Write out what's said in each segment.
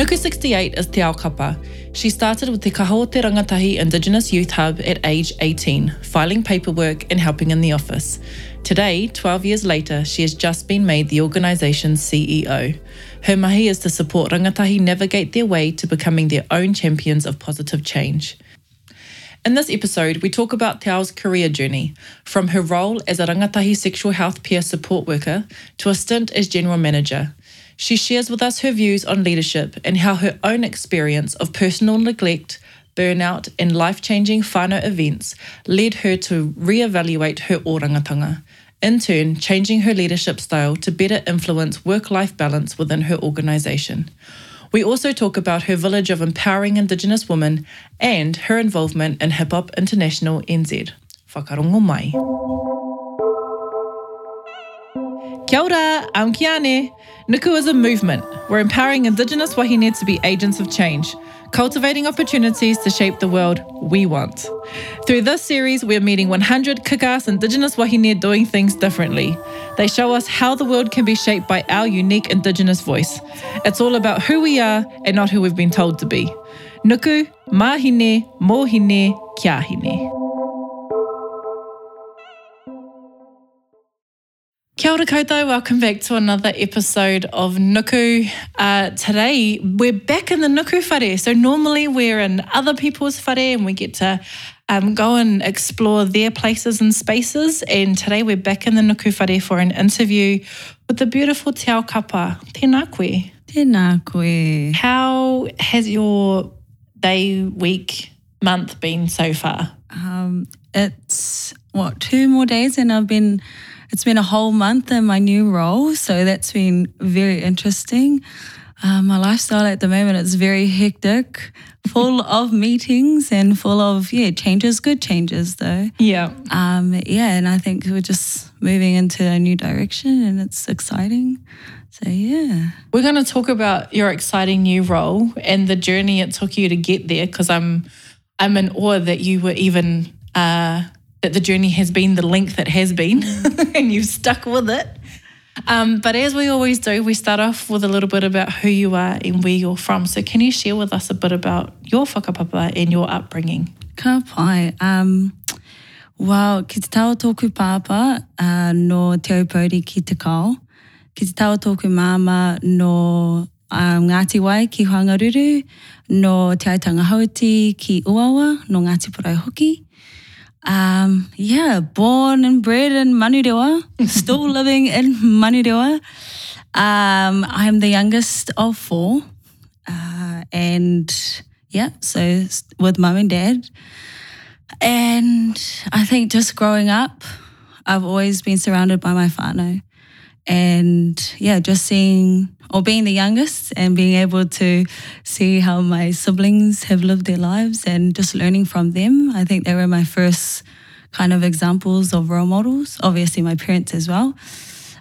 Nuku68 is Te Ao Kapa. She started with Te Kaho Te Rangatahi Indigenous Youth Hub at age 18, filing paperwork and helping in the office. Today, 12 years later, she has just been made the organisation's CEO. Her mahi is to support rangatahi navigate their way to becoming their own champions of positive change. In this episode, we talk about Te Ao's career journey, from her role as a rangatahi sexual health peer support worker to a stint as general manager. She shares with us her views on leadership and how her own experience of personal neglect, burnout, and life changing whānau events led her to re-evaluate her orangatanga, in turn, changing her leadership style to better influence work life balance within her organisation. We also talk about her village of empowering Indigenous women and her involvement in Hip Hop International NZ. Whakarongo mai. Kia ora, I'm Kiane. Nuku is a movement. We're empowering Indigenous wahine to be agents of change, cultivating opportunities to shape the world we want. Through this series, we're meeting 100 kick-ass Indigenous wahine doing things differently. They show us how the world can be shaped by our unique Indigenous voice. It's all about who we are and not who we've been told to be. Nuku, mahine, mohine, kia Kia ora koutou, welcome back to another episode of Nuku. Uh, today, we're back in the Nuku whare. So normally we're in other people's whare and we get to um, go and explore their places and spaces. And today we're back in the Nuku whare for an interview with the beautiful Te Ao Kapa. Tēnā koe. Tēnā koe. How has your day, week, month been so far? Um, it's, what, two more days and I've been it's been a whole month in my new role, so that's been very interesting. Uh, my lifestyle at the moment is very hectic, full of meetings and full of yeah changes, good changes though. Yeah. Um, yeah, and I think we're just moving into a new direction, and it's exciting. So yeah, we're going to talk about your exciting new role and the journey it took you to get there. Because I'm, I'm in awe that you were even. Uh, that the journey has been the length it has been and you've stuck with it. Um, but as we always do, we start off with a little bit about who you are and where you're from. So can you share with us a bit about your whakapapa and your upbringing? Ka pai. Um, well, ki te tau tōku pāpa uh, no Te Aupauri ki te kao. Ki te tau tōku māma no um, Ngāti Wai ki Hoangaruru, no Te Aitanga Hauti ki Uawa, no Ngāti Porai Hoki. Um, yeah, born and bred in Manurewa, still living in Manurewa. Um, I'm the youngest of four. Uh, and yeah, so with mum and dad. And I think just growing up, I've always been surrounded by my whānau. And yeah, just seeing or being the youngest and being able to see how my siblings have lived their lives and just learning from them. I think they were my first kind of examples of role models. Obviously, my parents as well.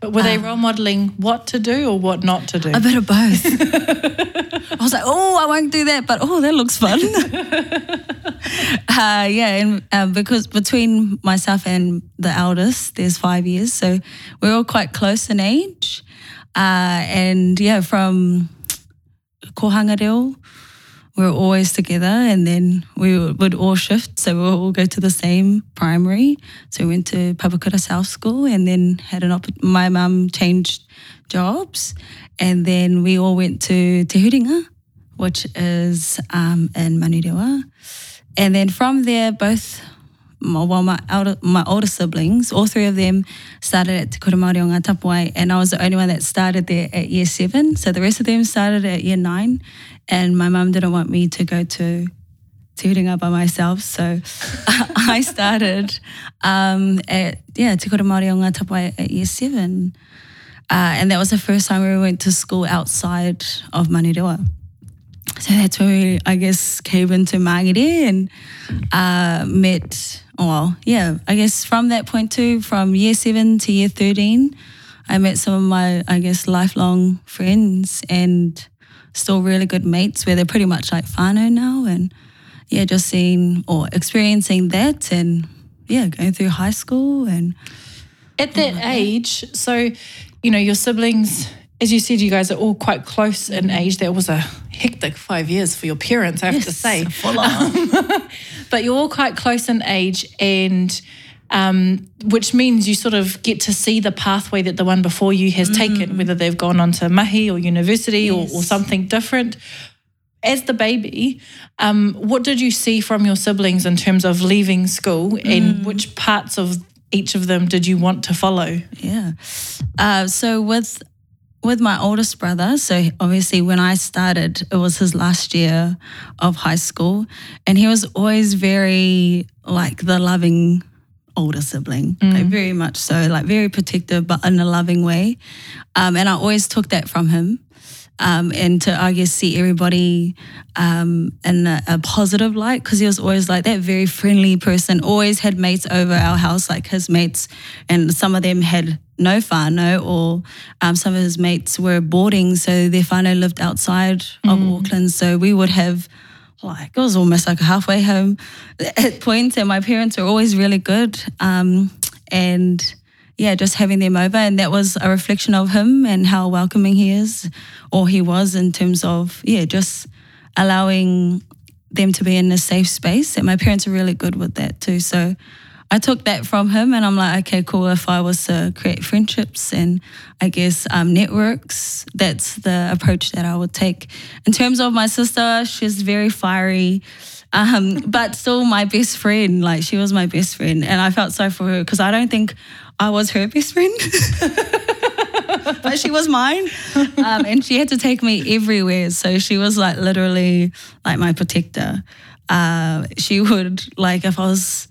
But were they um, role modeling what to do or what not to do? A bit of both. I was like, oh, I won't do that, but oh, that looks fun. uh, yeah, and uh, because between myself and the eldest, there's five years, so we're all quite close in age. Uh, and yeah, from Kōhanga Reo, we were always together and then we would all shift. So we would all go to the same primary. So we went to Papakura South School and then had an op- my mum changed jobs and then we all went to Te Huringa, which is um, in Manurewa. And then from there, both my, well, my, elder, my older siblings, all three of them started at Te Kura Māori o Ngā Tapuwae, and I was the only one that started there at year seven. So the rest of them started at year nine, and my mum didn't want me to go to Turinga by myself, so I started um, at yeah Te Kura Māori Tapuwae at year seven, uh, and that was the first time we went to school outside of Manurewa. So that's where we, I guess, came into Mangere and uh, met well, yeah, I guess from that point too, from year seven to year 13, I met some of my, I guess, lifelong friends and still really good mates where they're pretty much like whānau now. And yeah, just seeing or experiencing that and yeah, going through high school and. At that age, so, you know, your siblings as you said, you guys are all quite close in mm-hmm. age. That was a hectic five years for your parents, I have to say. full on. but you're all quite close in age, and um, which means you sort of get to see the pathway that the one before you has taken, whether they've gone on to mahi or university or, or something different. As the baby, um, what did you see from your siblings in terms of leaving school, and which parts of each of them did you want to follow? Yeah. Uh, so with with my oldest brother, so obviously when I started, it was his last year of high school, and he was always very like the loving older sibling, like very much so, like very protective, but in a loving way. Um, and I always took that from him. Um, and to, I guess, see everybody um, in a, a positive light because he was always like that very friendly person, always had mates over our house, like his mates, and some of them had no whānau or um, some of his mates were boarding, so their whānau lived outside of Auckland. So we would have like it was almost like a halfway home at points and my parents were always really good um, and yeah just having them over and that was a reflection of him and how welcoming he is or he was in terms of yeah just allowing them to be in a safe space and my parents are really good with that too. So I took that from him and I'm like, okay, cool. If I was to create friendships and I guess um, networks, that's the approach that I would take. In terms of my sister, she's very fiery, um, but still my best friend. Like, she was my best friend. And I felt sorry for her because I don't think I was her best friend. but she was mine. Um, and she had to take me everywhere. So she was like literally like my protector. Uh, she would, like, if I was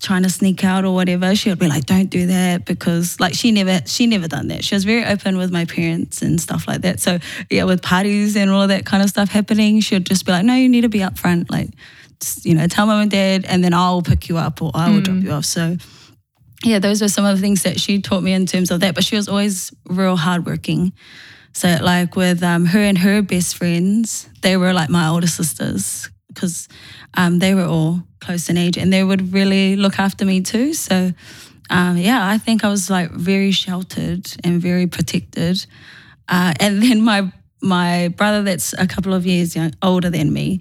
trying to sneak out or whatever, she would be like, "Don't do that," because like she never she never done that. She was very open with my parents and stuff like that. So yeah, with parties and all of that kind of stuff happening, she would just be like, "No, you need to be upfront. Like, just, you know, tell mom and dad, and then I'll pick you up or I will drop you off." So yeah, those were some of the things that she taught me in terms of that. But she was always real hardworking. So like with um, her and her best friends, they were like my older sisters because um, they were all close in age and they would really look after me too. So um, yeah, I think I was like very sheltered and very protected. Uh, and then my my brother, that's a couple of years older than me,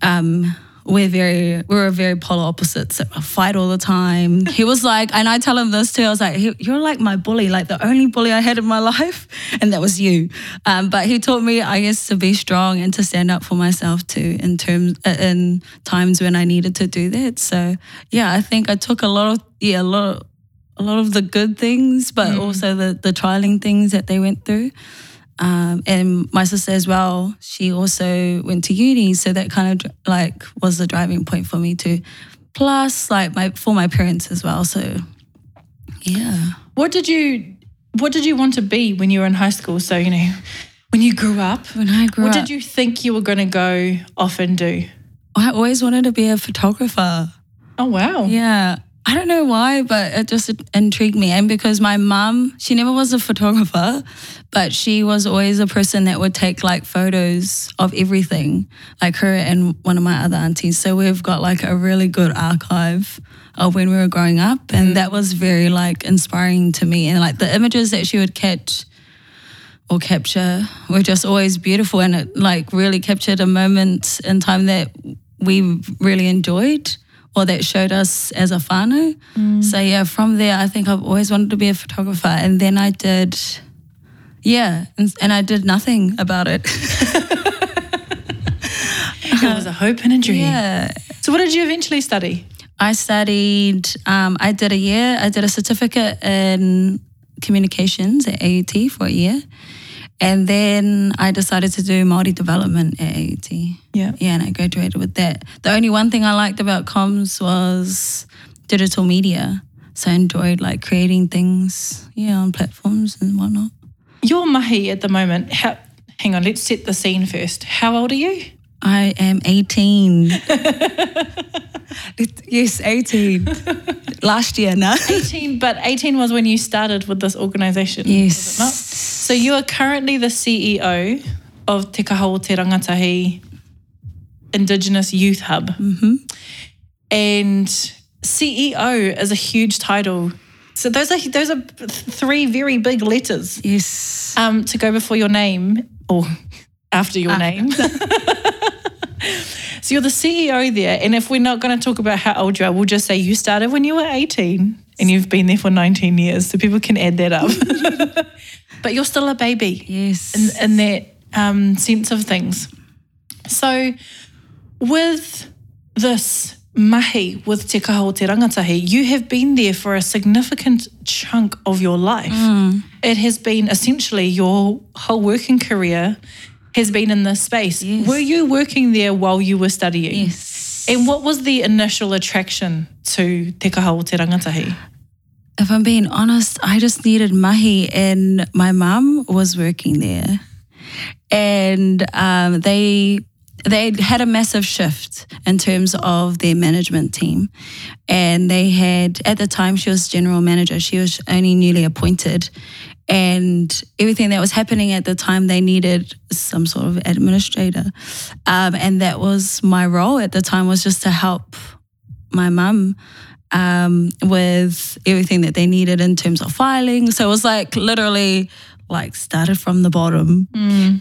um, we're very we were very polar opposites. So I fight all the time. He was like, and I tell him this too. I was like, you're like my bully, like the only bully I had in my life, and that was you. Um, but he taught me, I guess, to be strong and to stand up for myself too, in terms uh, in times when I needed to do that. So yeah, I think I took a lot of yeah a lot of, a lot of the good things, but also the the trialing things that they went through. Um, and my sister as well, she also went to uni, so that kind of like was the driving point for me too. Plus, like my for my parents as well. So, yeah, What did you What did you want to be when you were in high school? So you know, when you grew up, when I grew up what up, did you think you were going to go off and do? I always wanted to be a photographer. Oh wow! Yeah. I don't know why, but it just intrigued me. And because my mum, she never was a photographer, but she was always a person that would take like photos of everything, like her and one of my other aunties. So we've got like a really good archive of when we were growing up. And mm. that was very like inspiring to me. And like the images that she would catch or capture were just always beautiful and it like really captured a moment in time that we really enjoyed or that showed us as a whānau. So yeah, from there I think I've always wanted to be a photographer and then I did yeah, and, and I did nothing about it. It was a hope and a dream. yeah. So what did you eventually study? I studied, um, I did a year, I did a certificate in communications at AUT for a year. And then I decided to do Māori development at AUT. Yeah. Yeah, and I graduated with that. The only one thing I liked about comms was digital media. So I enjoyed like creating things, yeah, on platforms and whatnot. Your mahi at the moment. How, hang on, let's set the scene first. How old are you? I am 18. Yes, 18. Last year, no? 18, but 18 was when you started with this organisation. Yes. Was it not? So you are currently the CEO of Te Kaha o Te Rangatahi Indigenous Youth Hub. Mm-hmm. And CEO is a huge title So those are those are three very big letters Yes. um, to go before your name or after your name. so you're the CEO there, and if we're not going to talk about how old you are, we'll just say you started when you were 18 and you've been there for 19 years, so people can add that up. but you're still a baby Yes. in, in that um, sense of things. So, with this mahi with Te Kaha o Te Rangatahi, you have been there for a significant chunk of your life. It has been essentially your whole working career has been in this space. Yes. Were you working there while you were studying? yes. And what was the initial attraction to Te Kaha o Te Rangatahi? If I'm being honest, I just needed mahi, and my mum was working there, and um, they they had a massive shift in terms of their management team, and they had at the time she was general manager. She was only newly appointed, and everything that was happening at the time, they needed some sort of administrator, um, and that was my role at the time was just to help my mum um, with everything that they needed in terms of filing. So it was like literally like started from the bottom,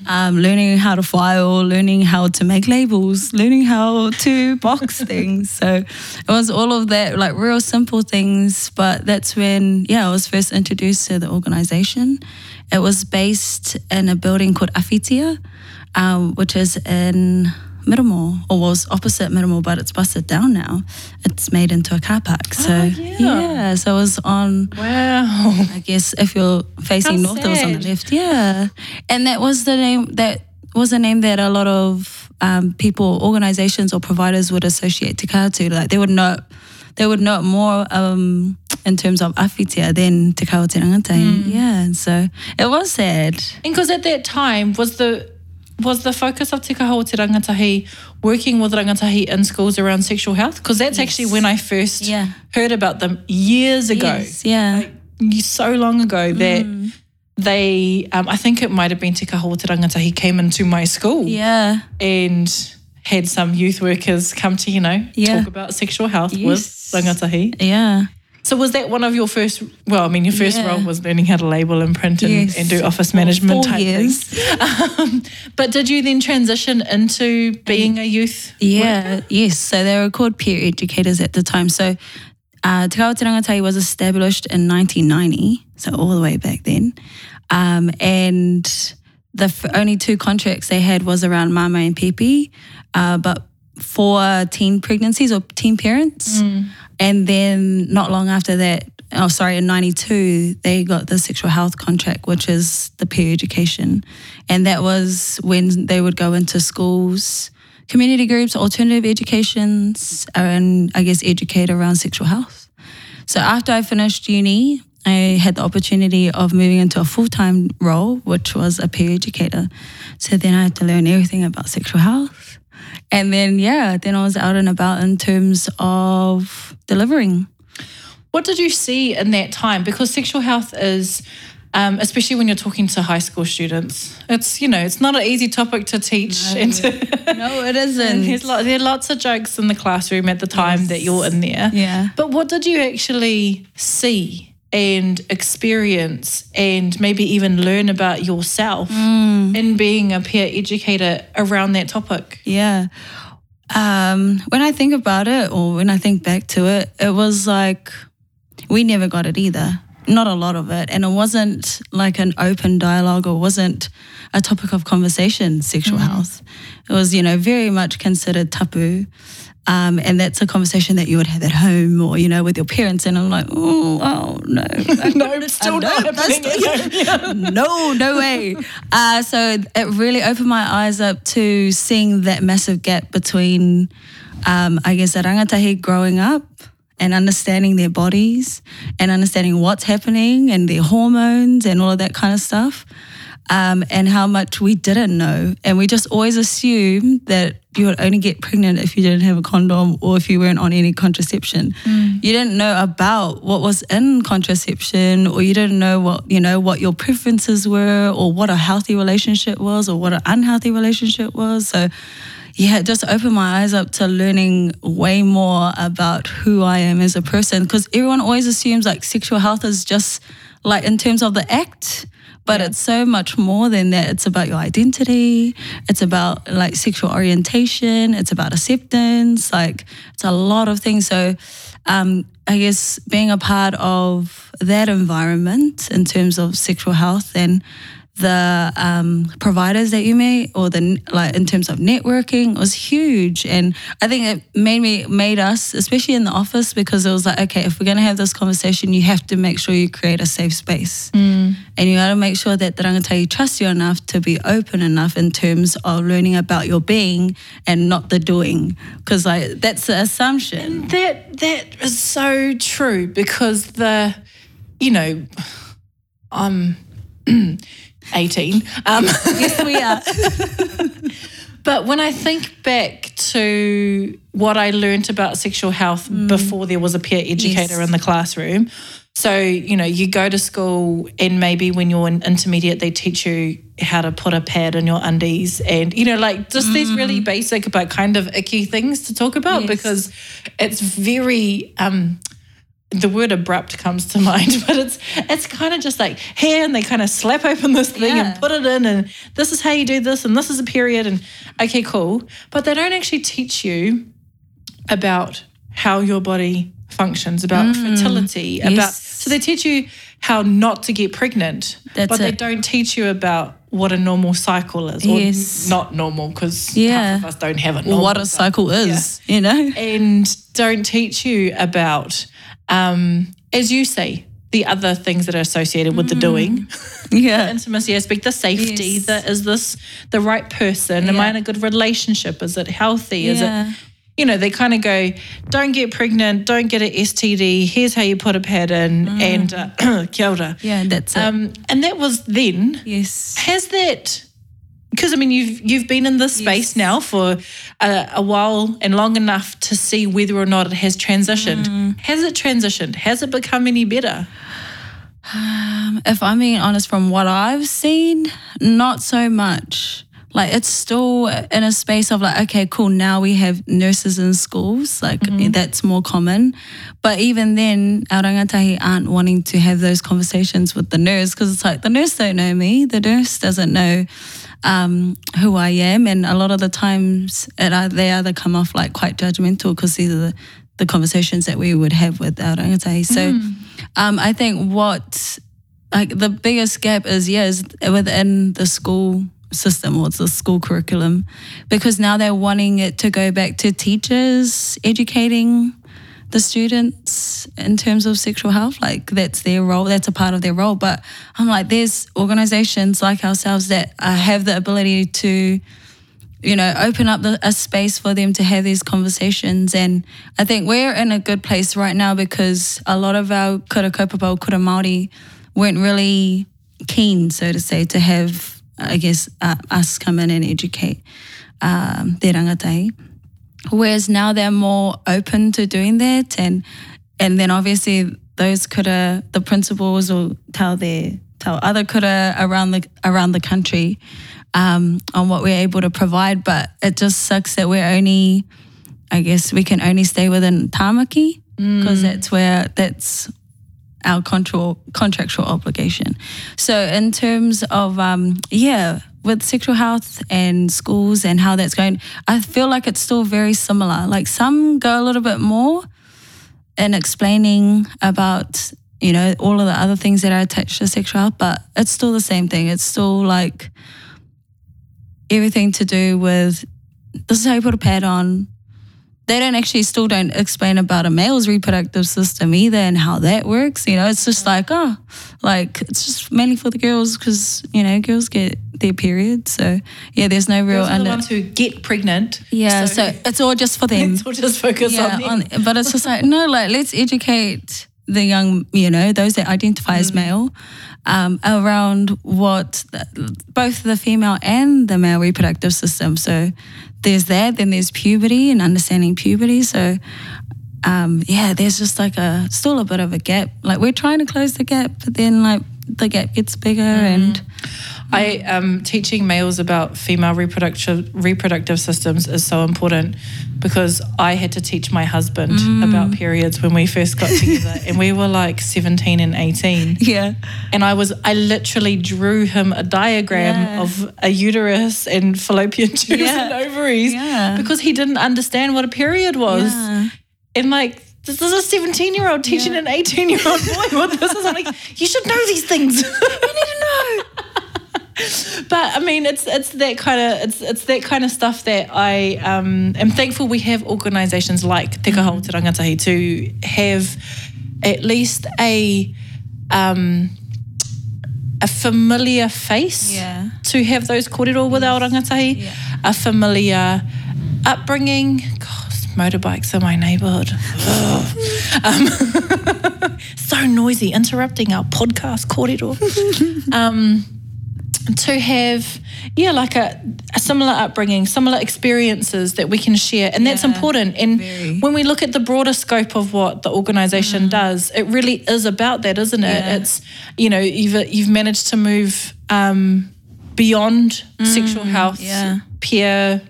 um, learning how to file, learning how to make labels, learning how to box things. So it was all of that, like real simple things. But that's when, yeah, I was first introduced to the organization. It was based in a building called Afitia, um, which is in Middlemore, or was opposite Middlemore, but it's busted down now. It's made into a car park. So Oh, yeah. so it was on Wow. I guess if you're facing How north, it was on the left. Yeah, and that was the name. That was a name that a lot of um, people, organizations, or providers would associate Te Kaha to. Like they would know, they would know more um, in terms of Afitia than Te Te Rangatahi. Yeah, and so it was sad. And because at that time was the was the focus of Te Kaha o Te Rangatahi working with rangatahi in schools around sexual health? Because that's actually when I first Yeah. heard about them years ago. Yes, yeah. Like, so long ago that Mm. they, um, I think it might have been Te Kaha o Te Rangatahi came into my school yeah. and had some youth workers come to, you know, Yeah. talk about sexual health Yes. with rangatahi. Yeah. So was that one of your first, well, I mean, your first Yeah. role was learning how to label and print and, Yes. and do office management four type years. things. Um, but did you then transition into being a youth? Yeah, yes. So they were called peer educators at the time. So uh, Te Kaha Te Rangatahi was established in 1990, so all the way back then. Um, and the f- only two contracts they had was around mama and pipi, uh, but for teen pregnancies or teen parents. And then not long after that, oh sorry, in '92 they got the sexual health contract, which is the peer education, and that was when they would go into schools, community groups, alternative educations, and I guess educate around sexual health. So after I finished uni, I had the opportunity of moving into a full time role, which was a peer educator. So then I had to learn everything about sexual health. And then, yeah, then I was out and about in terms of delivering. What did you see in that time? Because sexual health is, um, especially when you're talking to high school students, it's, you know, it's not an easy topic to teach. and to, No, it isn't. there's there are lots of jokes in the classroom at the time that you're in there. Yeah. But what did you actually see and experience and maybe even learn about yourself in being a peer educator around that topic? Yeah. Um, when I think about it or when I think back to it, it was like we never got it either. Not a lot of it. And it wasn't like an open dialogue or wasn't a topic of conversation, sexual health. It was, you know, very much considered tapu. Um, and that's a conversation that you would have at home or, you know, with your parents. And I'm like, oh, oh no. No, still not happening. no, no way. Uh, so it really opened my eyes up to seeing that massive gap between, um, I guess, the rangatahi growing up and understanding their bodies and understanding what's happening and their hormones and all of that kind of stuff. Um, and how much we didn't know. And we just always assumed that you would only get pregnant if you didn't have a condom or if you weren't on any contraception. You didn't know about what was in contraception or you didn't know what, you know, what your preferences were or what a healthy relationship was or what an unhealthy relationship was. So yeah, it just opened my eyes up to learning way more about who I am as a person. Because everyone always assumes like sexual health is just like in terms of the act, but Yeah. it's so much more than that. It's about your identity, it's about like sexual orientation, it's about acceptance, like it's a lot of things. So, um, I guess being a part of that environment in terms of sexual health and the um, providers that you meet or the like in terms of networking was huge. And i think it made me made us especially in the office because it was like okay if we're going to have this conversation you have to make sure you create a safe space. And you got to make sure that the rangatahi trust you enough to be open enough in terms of learning about your being and not the doing. Because like that's the assumption. That that is so true because the, you know, I'm 18. Um, yes we are but when I think back to what I learnt about sexual health before there was a peer educator Yes. in the classroom. So, you know, you go to school and maybe when you're in intermediate, they teach you how to put a pad in your undies and, you know, like just these really basic but kind of icky things to talk about Yes. because it's very, um, the word abrupt comes to mind, but it's it's kind of just like here and they kind of slap open this thing Yeah. and put it in and this is how you do this and this is a period and okay cool, but they don't actually teach you about how your body functions, about fertility, about Mm. So they teach you how not to get pregnant, That's but they don't teach you about what a normal cycle is, or Yes. not normal because Yeah. half of us don't have a normal what a cycle is you know and don't teach you about, um, as you say, the other things that are associated with the doing, the yeah intimacy aspect, the safety. Yes. The, is this the right person? Am I in a good relationship? Is it healthy? Is it, you know, they kind of go, don't get pregnant, don't get an STD. Here's how you put a pad in, and uh, kia ora. yeah that's it Um, and that was then. yes Has that? Because I mean, you've you've been in this space Yes. now for a, a while and long enough to see whether or not it has transitioned. Mm. Has it transitioned? Has it become any better? if I'm being honest, from what I've seen, not so much. Like it's still in a space of like, okay, cool. Now we have nurses in schools, like that's more common. But even then, our rangatahi aren't wanting to have those conversations with the nurse because it's like the nurse don't know me, the nurse doesn't know um, who I am, and a lot of the times it, they either come off like quite judgmental because these are the, the conversations that we would have with our rangatahi. So um, I think what like the biggest gap is yeah is within the school system or the school curriculum because now they're wanting it to go back to teachers educating the students in terms of sexual health like that's their role that's a part of their role but i'm like there's organizations like ourselves that uh, have the ability to you know, open up the, a space for them to have these conversations. And I think we're in a good place right now because a lot of our kura kaupapa, kura Māori weren't really keen, so to say, to have, I guess, uh, us come in and educate um, their rangatahi. Whereas now they're more open to doing that. And and then obviously those kura, the principals will tell their tell other kura around the around the country um, on what we're able to provide. But it just sucks that we're only, I guess, we can only stay within Tamaki because that's where that's our control, contractual obligation. So in terms of um, yeah, with sexual health and schools and how that's going, I feel like it's still very similar. Like some go a little bit more in explaining about you know all of the other things that are attached to sexual health, but it's still the same thing. It's still like everything to do with this is how you put a pad on. They don't actually still don't explain about a male's reproductive system either and how that works. You know, it's just like oh, like it's just mainly for the girls because you know girls get their period. So yeah, there's no real Those are the under. ones who get pregnant. Yeah, so, it's all just for them. let's all just focus yeah, on them. on, but it's just like no, like let's educate the young, you know, those that identify Mm. as male, um, around what the, both the female and the male reproductive system. So there's that, then there's puberty and understanding puberty. So um, yeah, there's just like a still a bit of a gap. Like we're trying to close the gap, but then like the gap gets bigger Mm. and I um, teaching males about female reproductive reproductive systems is so important because I had to teach my husband about periods when we first got together, and we were like seventeen and eighteen. Yeah. And I was, I literally drew him a diagram Yeah. of a uterus and fallopian tubes Yeah. and ovaries Yeah. because he didn't understand what a period was. Yeah. And like, this is a 17 year old teaching an 18 year old boy what this is. I'm like, you should know these things. you need to know. But I mean, it's it's that kind of it's it's that kind of stuff that I um, am thankful we have organisations like Te Kaha o Te Rangatahi to have at least a um, a familiar face Yeah. to have those kōrero with our rangatahi, Yeah. a familiar upbringing. Gosh, motorbikes in my neighbourhood. um, so noisy, interrupting our podcast kōrero. um, to have, yeah, like a, a similar upbringing, similar experiences that we can share. And that's Yeah, important. And very. when we look at the broader scope of what the organization does, it really is about that, isn't it? Yeah. It's, you know, you've, you've managed to move um, beyond sexual health, yeah. peer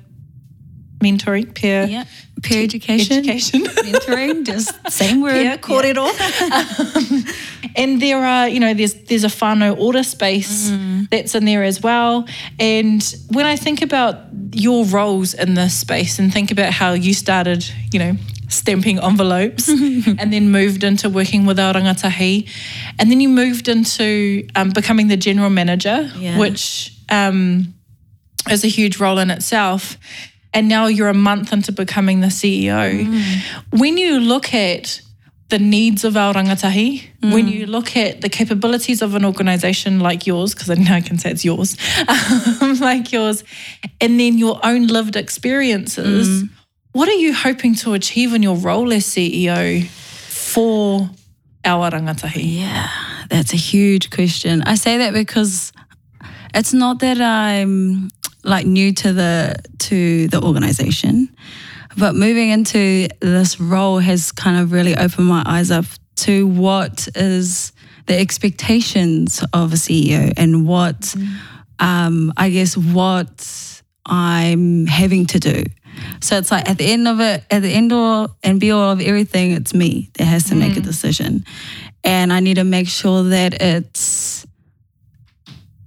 mentoring, peer. Peer education. education. Mentoring, just same word. Yeah, kōrero. um, and there are, you know, there's there's a whānau ora space that's in there as well. And when I think about your roles in this space and think about how you started, you know, stamping envelopes and then moved into working with our rangatahi and then you moved into um, becoming the general manager, Yeah. which um, is a huge role in itself. And now you're a month into becoming the CEO. Mm. When you look at the needs of our rangatahi, mm. when you look at the capabilities of an organization like yours, because I know I can say it's yours, um, like yours, and then your own lived experiences, mm. what are you hoping to achieve in your role as CEO for our rangatahi? Yeah, that's a huge question. I say that because it's not that I'm like new to the to the organization, but moving into this role has kind of really opened my eyes up to what is the expectations of a CEO and what um, I guess what I'm having to do. So it's like at the end of it, at the end all and be all of everything, it's me that has to make a decision. And I need to make sure that it's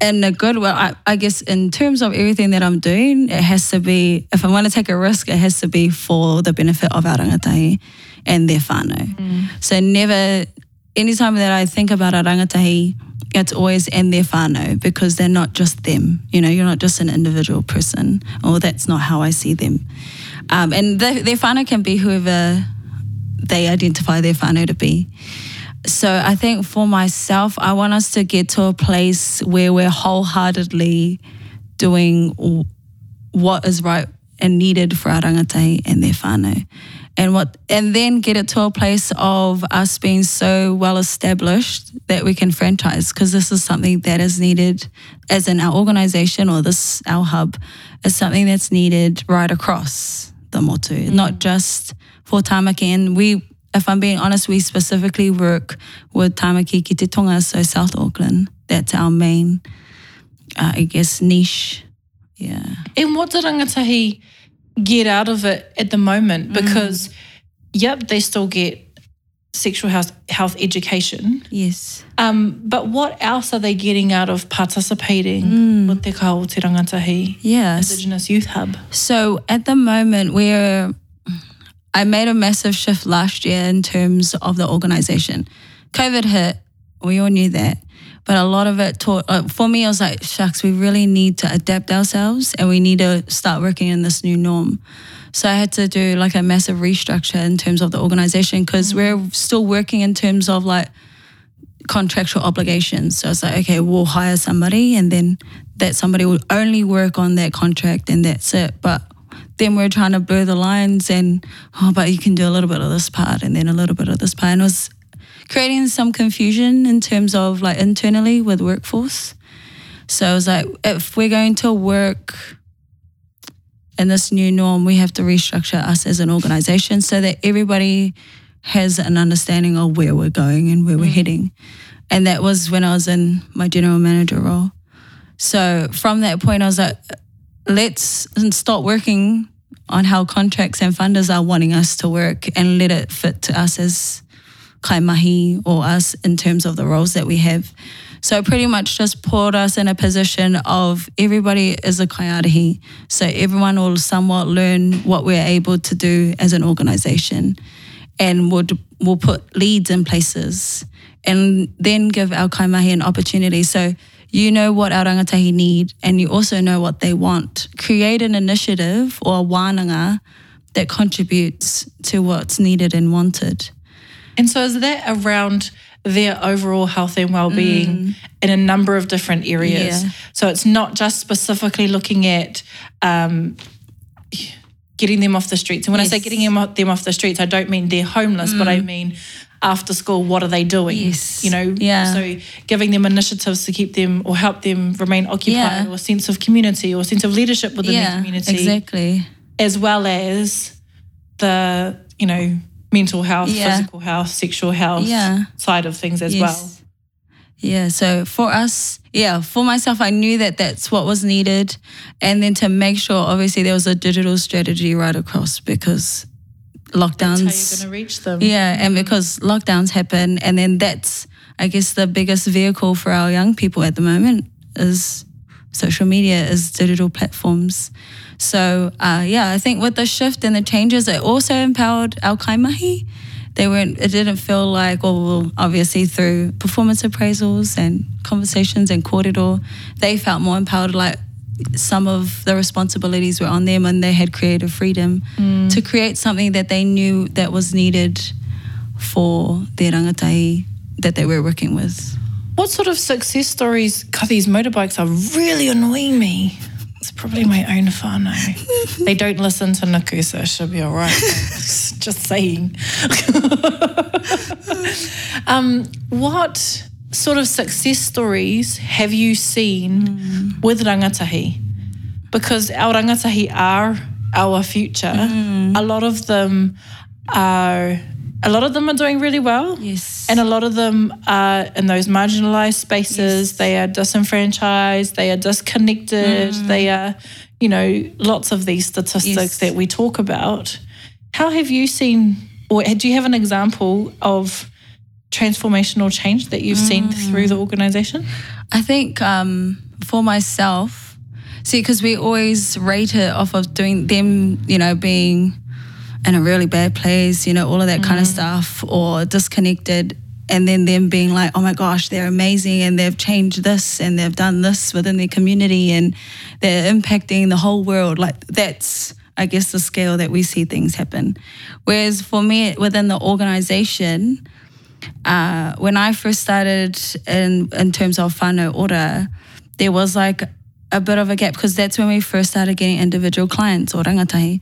in a good way. I, I guess in terms of everything that I'm doing, it has to be, if I want to take a risk, it has to be for the benefit of our rangatahi and their whānau. So never, anytime that I think about a rangatahi, it's always and their whānau because they're not just them. You know, you're not just an individual person, or that's not how I see them. Um, and the, their whānau can be whoever they identify their whānau to be. So I think for myself, I want us to get to a place where we're wholeheartedly doing what is right and needed for our rangatahi and their whānau. And what and then get it to a place of us being so well established that we can franchise because this is something that is needed as in our organization or this our hub is something that's needed right across the motu, not mm. just for Tamaki. And we if I'm being honest, we specifically work with Tamaki ki te Tonga, so South Auckland. That's our main, uh, I guess, niche. Yeah. And what did rangatahi get out of it at the moment? Because, yep, they still get sexual health, health education. Yes. Um, but what else are they getting out of participating with Te Kaha o Te Rangatahi Yes. Indigenous Youth Hub? So at the moment, we're, I made a massive shift last year in terms of the organization. COVID hit, we all knew that. But a lot of it taught, uh, for me, I was like, shucks, we really need to adapt ourselves and we need to start working in this new norm. So I had to do like a massive restructure in terms of the organization because we're still working in terms of like contractual obligations. So it's like, okay, we'll hire somebody and then that somebody will only work on that contract and that's it. But then we're trying to blur the lines and, oh, but you can do a little bit of this part and then a little bit of this part. And it was creating some confusion in terms of like internally with workforce. So I was like, if we're going to work in this new norm, we have to restructure us as an organization so that everybody has an understanding of where we're going and where we're mm. heading. And that was when I was in my general manager role. So from that point, I was like, let's stop working on how contracts and funders are wanting us to work and let it fit to us as kaimahi or us in terms of the roles that we have. So pretty much just put us in a position of everybody is a kaiarahi. So everyone will somewhat learn what we're able to do as an organization and would will put leads in places and then give our kaimahi an opportunity. So you know what our rangatahi need and you also know what they want. Create an initiative or a wānanga that contributes to what's needed and wanted. And so is that around their overall health and well-being mm. in a number of different areas. Yeah. So it's not just specifically looking at um, getting them off the streets. And when yes. I say getting them off, them off the streets, I don't mean they're homeless, mm. but I mm. mean after school, what are they doing? Yes. You know, yeah. so giving them initiatives to keep them or help them remain occupied yeah. or a sense of community or a sense of leadership within yeah, the community. Exactly. As well as the, you know, mental health, yeah. physical health, sexual health yeah. side of things as yes. well. Yeah. So for us, yeah, for myself, I knew that that's what was needed. And then to make sure, obviously, there was a digital strategy right across because lockdowns. That's how you're going to reach them. Yeah. And because lockdowns happen. And then that's, I guess, the biggest vehicle for our young people at the moment is social media, is digital platforms. So uh, yeah, I think with the shift and the changes, it also empowered our kaimahi. They weren't. It didn't feel like, well, obviously through performance appraisals and conversations and corridor, they felt more empowered. Like some of the responsibilities were on them, and they had creative freedom mm. to create something that they knew that was needed for their rangatahi that they were working with. What sort of success stories? God, these motorbikes are really annoying me. It's probably my own whānau. they don't listen to Nuku, so it should be all right. Just saying. um, what sort of success stories have you seen mm. with rangatahi? Because our rangatahi are our future. Mm. A lot of them are a lot of them are doing really well. Yes. And a lot of them are in those marginalized spaces. Yes. They are disenfranchised, they are disconnected, mm. they are, you know, lots of these statistics yes. that we talk about. How have you seen, or do you have an example of transformational change that you've mm. seen through the organization? I think um, for myself, see, because we always rate it off of doing them, you know, being in a really bad place, you know, all of that mm. kind of stuff, or disconnected. And then them being like, oh my gosh, they're amazing and they've changed this and they've done this within their community and they're impacting the whole world. Like, that's, I guess, the scale that we see things happen. Whereas for me, within the organization, uh, when I first started in, in terms of whānau ora, there was like a bit of a gap because that's when we first started getting individual clients or rangatahi.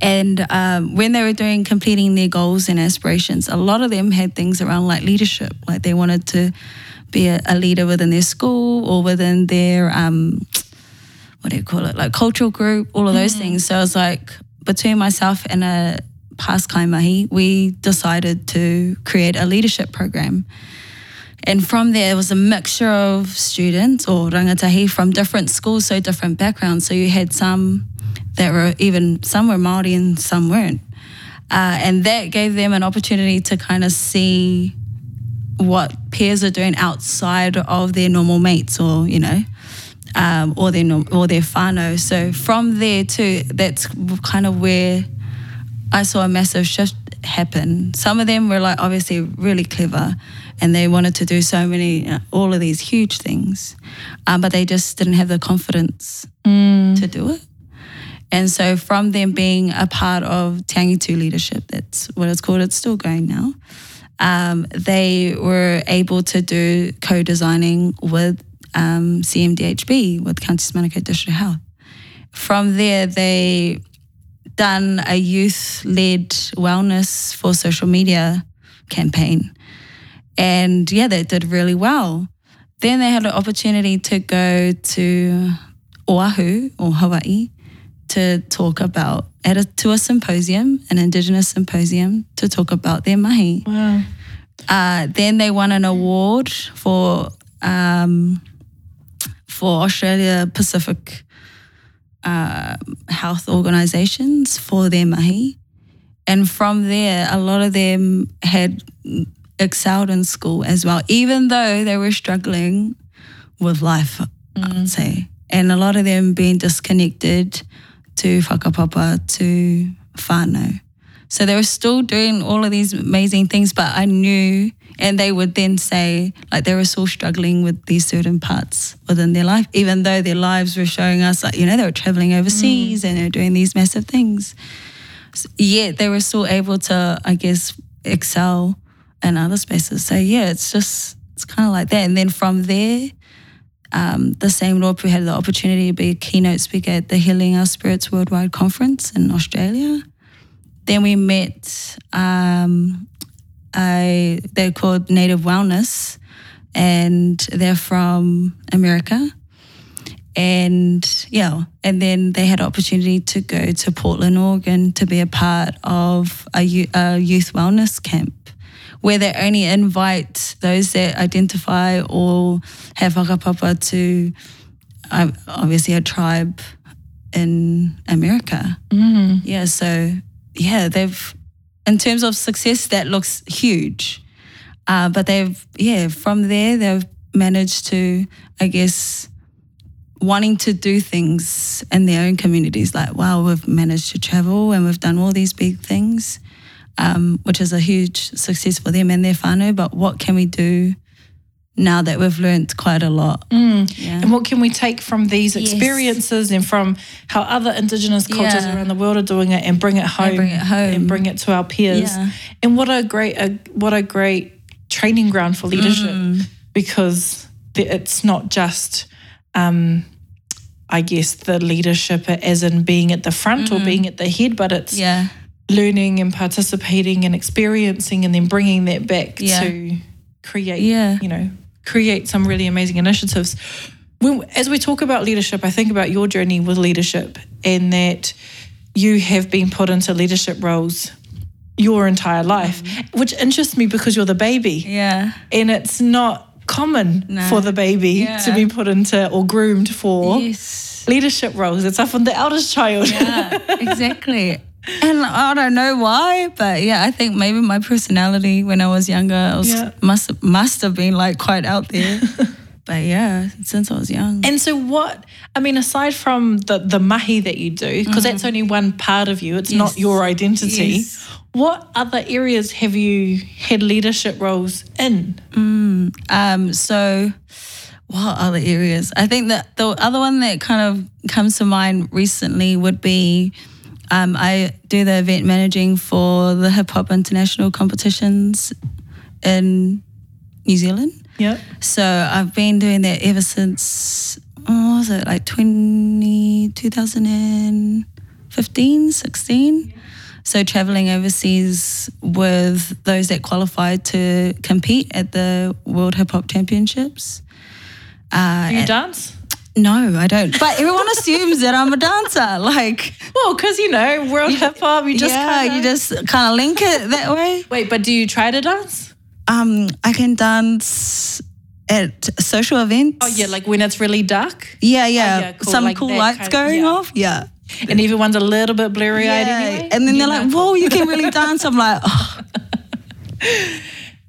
And um, when they were doing completing their goals and aspirations, a lot of them had things around like leadership, like they wanted to be a, a leader within their school or within their um, what do you call it, like cultural group, all of those mm. things. So I was like, between myself and a past kaimahi, we decided to create a leadership program. And from there, it was a mixture of students or rangatahi from different schools, so different backgrounds. So you had some that were even some were Maori and some weren't, uh, and that gave them an opportunity to kind of see what peers are doing outside of their normal mates, or you know, um, or their or their whānau. So from there too, that's kind of where I saw a massive shift happen. Some of them were like obviously really clever and they wanted to do so many, uh, all of these huge things, um, but they just didn't have the confidence mm. to do it. And so from them being a part of Te Angitu leadership, that's what it's called, it's still going now, um, they were able to do co-designing with um, CMDHB, with Counties Manukau District Health. From there, they done a youth-led wellness for social media campaign. And yeah, they did really well. Then they had an opportunity to go to Oahu or Hawaii to talk about at a, to a symposium, an Indigenous symposium, to talk about their mahi. Wow. Uh, then they won an award for um, for Australia Pacific uh, health organizations for their mahi. And from there, a lot of them had excelled in school as well, even though they were struggling with life, I'd say. And a lot of them being disconnected to whakapapa, to whānau. So they were still doing all of these amazing things, but I knew, and they would then say, like, they were still struggling with these certain parts within their life, even though their lives were showing us, like, you know, they were traveling overseas and they were doing these massive things. S- Yet they were still able to, I guess, excel in other spaces. So, yeah, it's just, it's kind of like that. And then from there, um, the same Lord, we had the opportunity to be a keynote speaker at the Healing Our Spirits Worldwide Conference in Australia. Then we met um, a, they're called Native Wellness, and they're from America. And yeah, and then they had opportunity to go to Portland, Oregon to be a part of a, a youth wellness camp where they only invite those that identify or have whakapapa to uh, obviously a tribe in America. Mm-hmm. Yeah, so yeah, they've, in terms of success, that looks huge. Uh, but they've, yeah, from there, they've managed to, I guess, wanting to do things in their own communities. Like, wow, we've managed to travel and we've done all these big things, um, which is a huge success for them and their whānau. But what can we do now that we've learned quite a lot? Yeah. And what can we take from these Yes. experiences and from how other Indigenous cultures Yeah. around the world are doing it and bring it home, bring it home. and bring it to our peers? Yeah. And what a great, a, what a great training ground for leadership Mm. because the, it's not just, um, I guess, the leadership as in being at the front or being at the head, but it's Mm. Yeah. learning and participating and experiencing and then bringing that back to create you know create some really amazing initiatives when, as we talk about leadership i think about your journey with leadership and that you have been put into leadership roles your entire life mm-hmm. which interests me because you're the baby Yeah. and it's not common No. for the baby Yeah. to be put into or groomed for Yes. leadership roles it's often the eldest child Yeah, exactly. And I don't know why, but yeah, I think maybe my personality when I was younger was, Yeah. must must have been like quite out there. but yeah, since I was young. And so, what I mean, aside from the the mahi that you do, because that's only one part of you, it's not your identity. Yes. What other areas have you had leadership roles in? Um, so what other areas? I think that the other one that kind of comes to mind recently would be um, I do the event managing for the hip hop international competitions in New Zealand. Yeah. So I've been doing that ever since, oh, was it like 20, 2015, 16? So traveling overseas with those that qualified to compete at the World Hip Hop Championships. Uh, Do you dance? No, I don't. But everyone assumes that I'm a dancer. Like, Well, because you know, world hip hop, you just yeah, kinda- you just kind of link it that way. wait. But do you try to dance? Um, I can dance at social events. Oh yeah, like when it's really dark Yeah, yeah. yeah, cool, Some like cool lights going yeah. off. Yeah. and everyone's a little bit blurry eyed Yeah. anyway. And then they're like, whoa, you can really dance. I'm like, oh,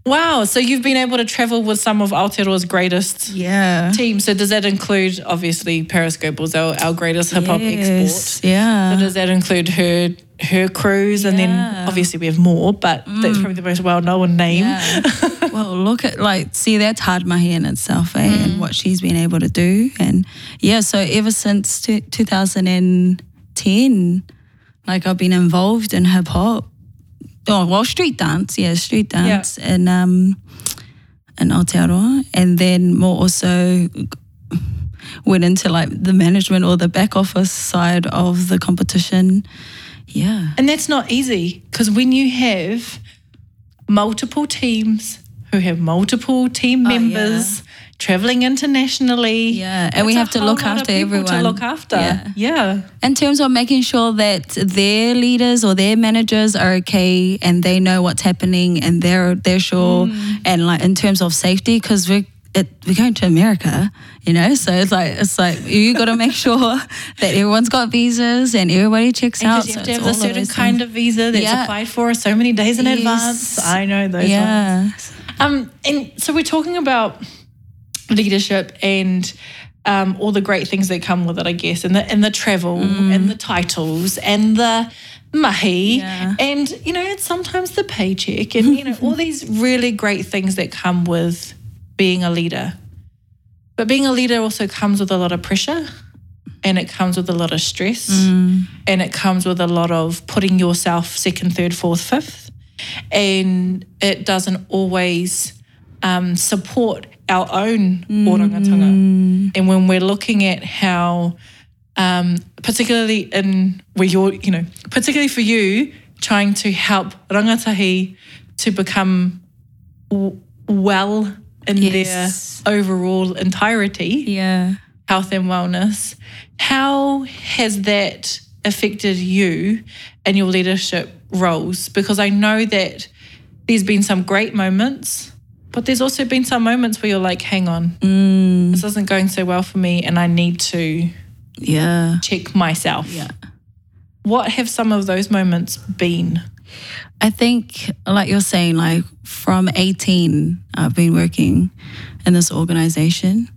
wow. So you've been able to travel with some of Aotearoa's greatest yeah. teams. So does that include obviously Parris Goebel was our, our greatest hip hop export? Yeah. So does that include her her crews and then obviously we have more, but that's probably the most well known name. Yeah. well, look at like see that's hard mahi in itself, eh? Mm. And what she's been able to do, and yeah. So ever since two, 2010, like I've been involved in hip hop. Oh well, street dance, yeah, street dance, and um, in Aotearoa, and then more also went into like the management or the back office side of the competition. Yeah. And that's not easy because when you have multiple teams who have multiple team members traveling internationally, Yeah, and we that's a have to look after everyone. To look after, Yeah. yeah. in terms of making sure that their leaders or their managers are okay and they know what's happening and they're they're sure Mm. and like in terms of safety because we it, we're going to America, you know. So it's like it's like you got to make sure that everyone's got visas and everybody checks out. Because you have So to have a certain kind of visa that's Yeah. applied for so many days in Yes. advance. I know those ones. yeah. Um, and so we're talking about leadership and um, all the great things that come with it, I guess, and the and the travel and the titles and the mahi Yeah. and you know it's sometimes the paycheck and you know all these really great things that come with being a leader. But being a leader also comes with a lot of pressure and it comes with a lot of stress and it comes with a lot of putting yourself second, third, fourth, fifth. And it doesn't always um, support our own orangatanga. And when we're looking at how, um, particularly in where you're, you know, particularly for you, trying to help rangatahi to become w- well in Yes. their overall entirety Yeah. health and wellness. How has that affected you and your leadership roles? Because I know that there's been some great moments, but there's also been some moments where you're like, hang on, this isn't going so well for me and I need to Yeah. check myself. Yeah. What have some of those moments been? I think, like you're saying, like from 18, I've been working in this organization.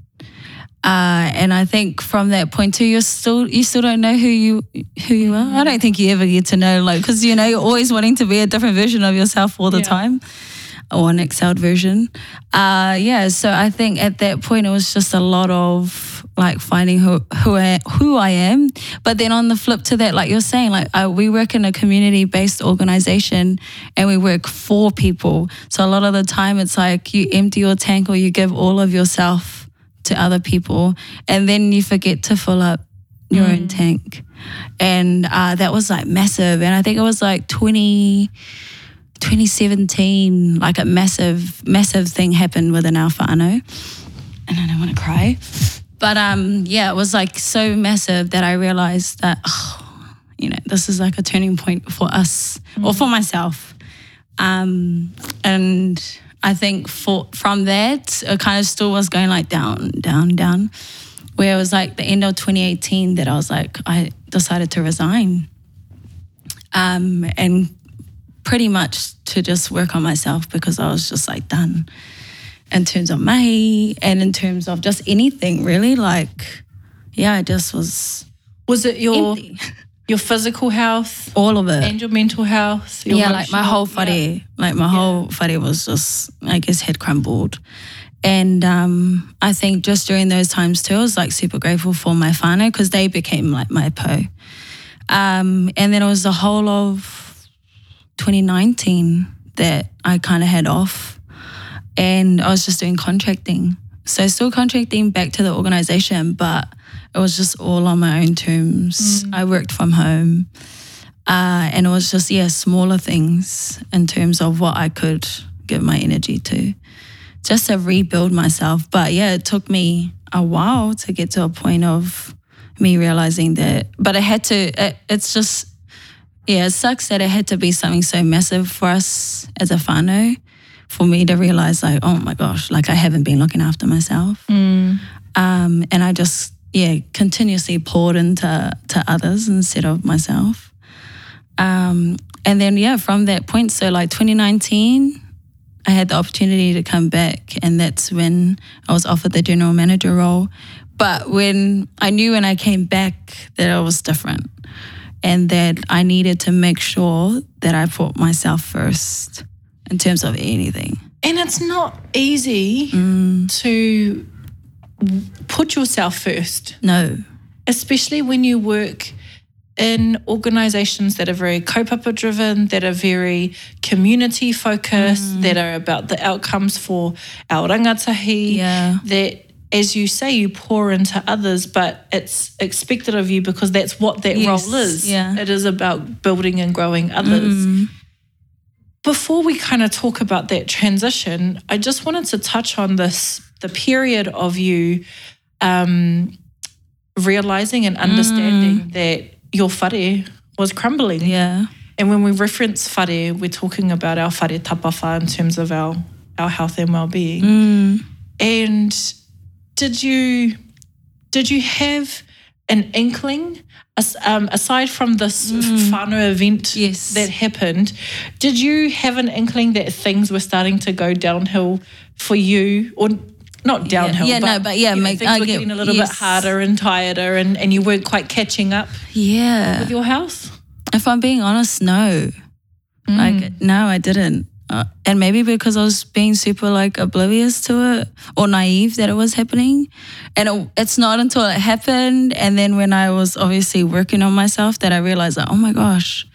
Uh, and I think from that point too, you're still you still don't know who you who you are. I don't think you ever get to know, like, because you know you're always wanting to be a different version of yourself all the Yeah. time, or an excelled version. Uh, yeah. So I think at that point it was just a lot of like finding who who I, who I am. But then on the flip to that, like you're saying, like uh, we work in a community based organization and we work for people. So a lot of the time it's like you empty your tank or you give all of yourself to other people and then you forget to fill up your own tank. And uh, that was like massive. And I think it was like 20, 2017, like a massive, massive thing happened within our whānau. And I don't want to cry. But um, yeah, it was like so massive that I realized that, oh, you know, this is like a turning point for us or for myself. Um, and I think for from that, it kind of still was going like down, down, down. Where it was like the end of 2018 that I was like, I decided to resign. Um, and pretty much to just work on myself because I was just like done in terms of mahi and in terms of just anything really. Like, yeah, I just was Was it your empty. your physical health All of it. and your mental health? your yeah, like my whole body, whare, like my whole whare was just, I guess, had crumbled. And um, I think just during those times too, I was like super grateful for my whānau because they became like my po. Um, and then it was the whole of 2019 that I kind of had off. And I was just doing contracting. So still contracting back to the organization, but it was just all on my own terms. I worked from home. Uh, and it was just, yeah, smaller things in terms of what I could give my energy to, just to rebuild myself. But yeah, it took me a while to get to a point of me realizing that, but I had to, it, it's just, yeah, it sucks that it had to be something so massive for us as a whānau for me to realize, like, oh my gosh, like I haven't been looking after myself. Um, and I just, yeah, continuously poured into to others instead of myself. Um, and then, yeah, from that point, so like 2019, I had the opportunity to come back, and that's when I was offered the general manager role. But when I knew when I came back that it was different and that I needed to make sure that I put myself first in terms of anything. And it's not easy mm. to put yourself first, No. especially when you work in organizations that are very kaupapa driven, that are very community focused, mm. that are about the outcomes for our rangatahi, Yeah. that as you say, you pour into others, but it's expected of you because that's what that Yes, role is. yeah. It is about building and growing others. Mm. Before we kind of talk about that transition, I just wanted to touch on this the period of you um, realizing and understanding mm. that your whare was crumbling. Yeah. And when we reference whare, we're talking about our whare tapawha in terms of our, our health and well-being. Mm. And did you did you have an inkling um, aside from this whānau event Mm. Yes. that happened? Did you have an inkling that things were starting to go downhill for you, or not downhill? Yeah, no, but yeah, you know, make- things I were get- getting a little bit harder and tireder, and, and you weren't quite catching up Yeah. with your house. If I'm being honest, no. Mm. Like, no, I didn't. Uh, and maybe because I was being super like oblivious to it or naive that it was happening. And it, it's not until it happened and then when I was obviously working on myself that I realized, like, oh my gosh,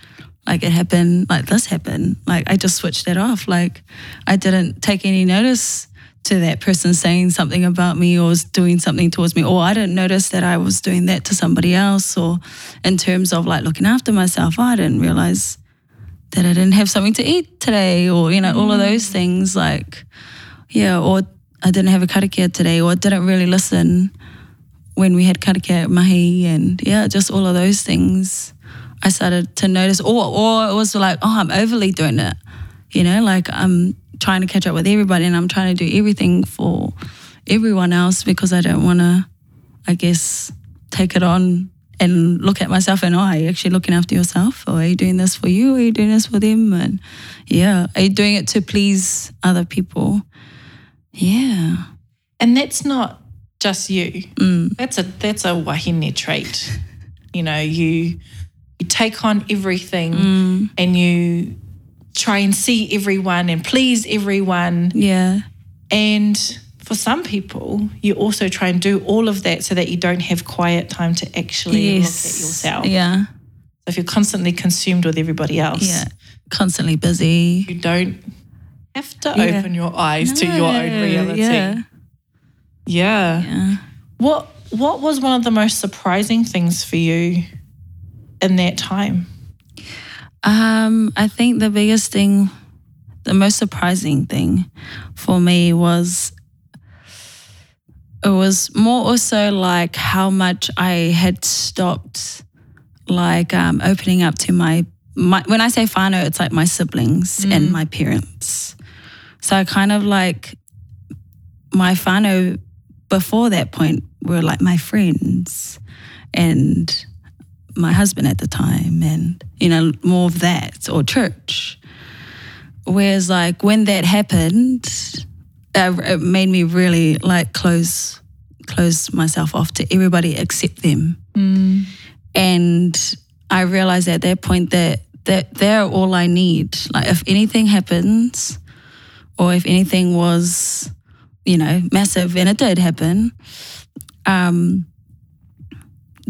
like it happened, like this happened. Like I just switched it off. Like I didn't take any notice to that person saying something about me or was doing something towards me, or I didn't notice that I was doing that to somebody else, or in terms of like looking after myself, I didn't realize that I didn't have something to eat today, or you know, all of mm. those things. Like, yeah, or I didn't have a karakia today, or I didn't really listen when we had karakia at mahi, and yeah, just all of those things. I started to notice, or or it was like, oh, I'm overly doing it, you know, like I'm trying to catch up with everybody, and I'm trying to do everything for everyone else because I don't want to, I guess, take it on and look at myself and oh, are you actually looking after yourself? Or are you doing this for you? Or are you doing this for them? And yeah, are you doing it to please other people? Yeah. And that's not just you. Mm. That's a that's a wahine trait. You know, you you take on everything Mm. and you try and see everyone and please everyone. Yeah. And for some people, you also try and do all of that so that you don't have quiet time to actually look at yourself. Yeah. If you're constantly consumed with everybody else, Yeah. Constantly busy. you don't have to Yeah. open your eyes to your own reality. Yeah. yeah. Yeah. What what was one of the most surprising things for you in that time? Um, I think the biggest thing, the most surprising thing for me was it was more also like how much I had stopped like um, opening up to my, my when I say whānau, it's like my siblings and my parents. So I kind of like my whānau before that point were like my friends and my husband at the time and you know more of that or church whereas like when that happened uh, it made me really like close close myself off to everybody except them. And i realized at that point that that they're all i need. Like if anything happens or if anything was you know massive and it did happen um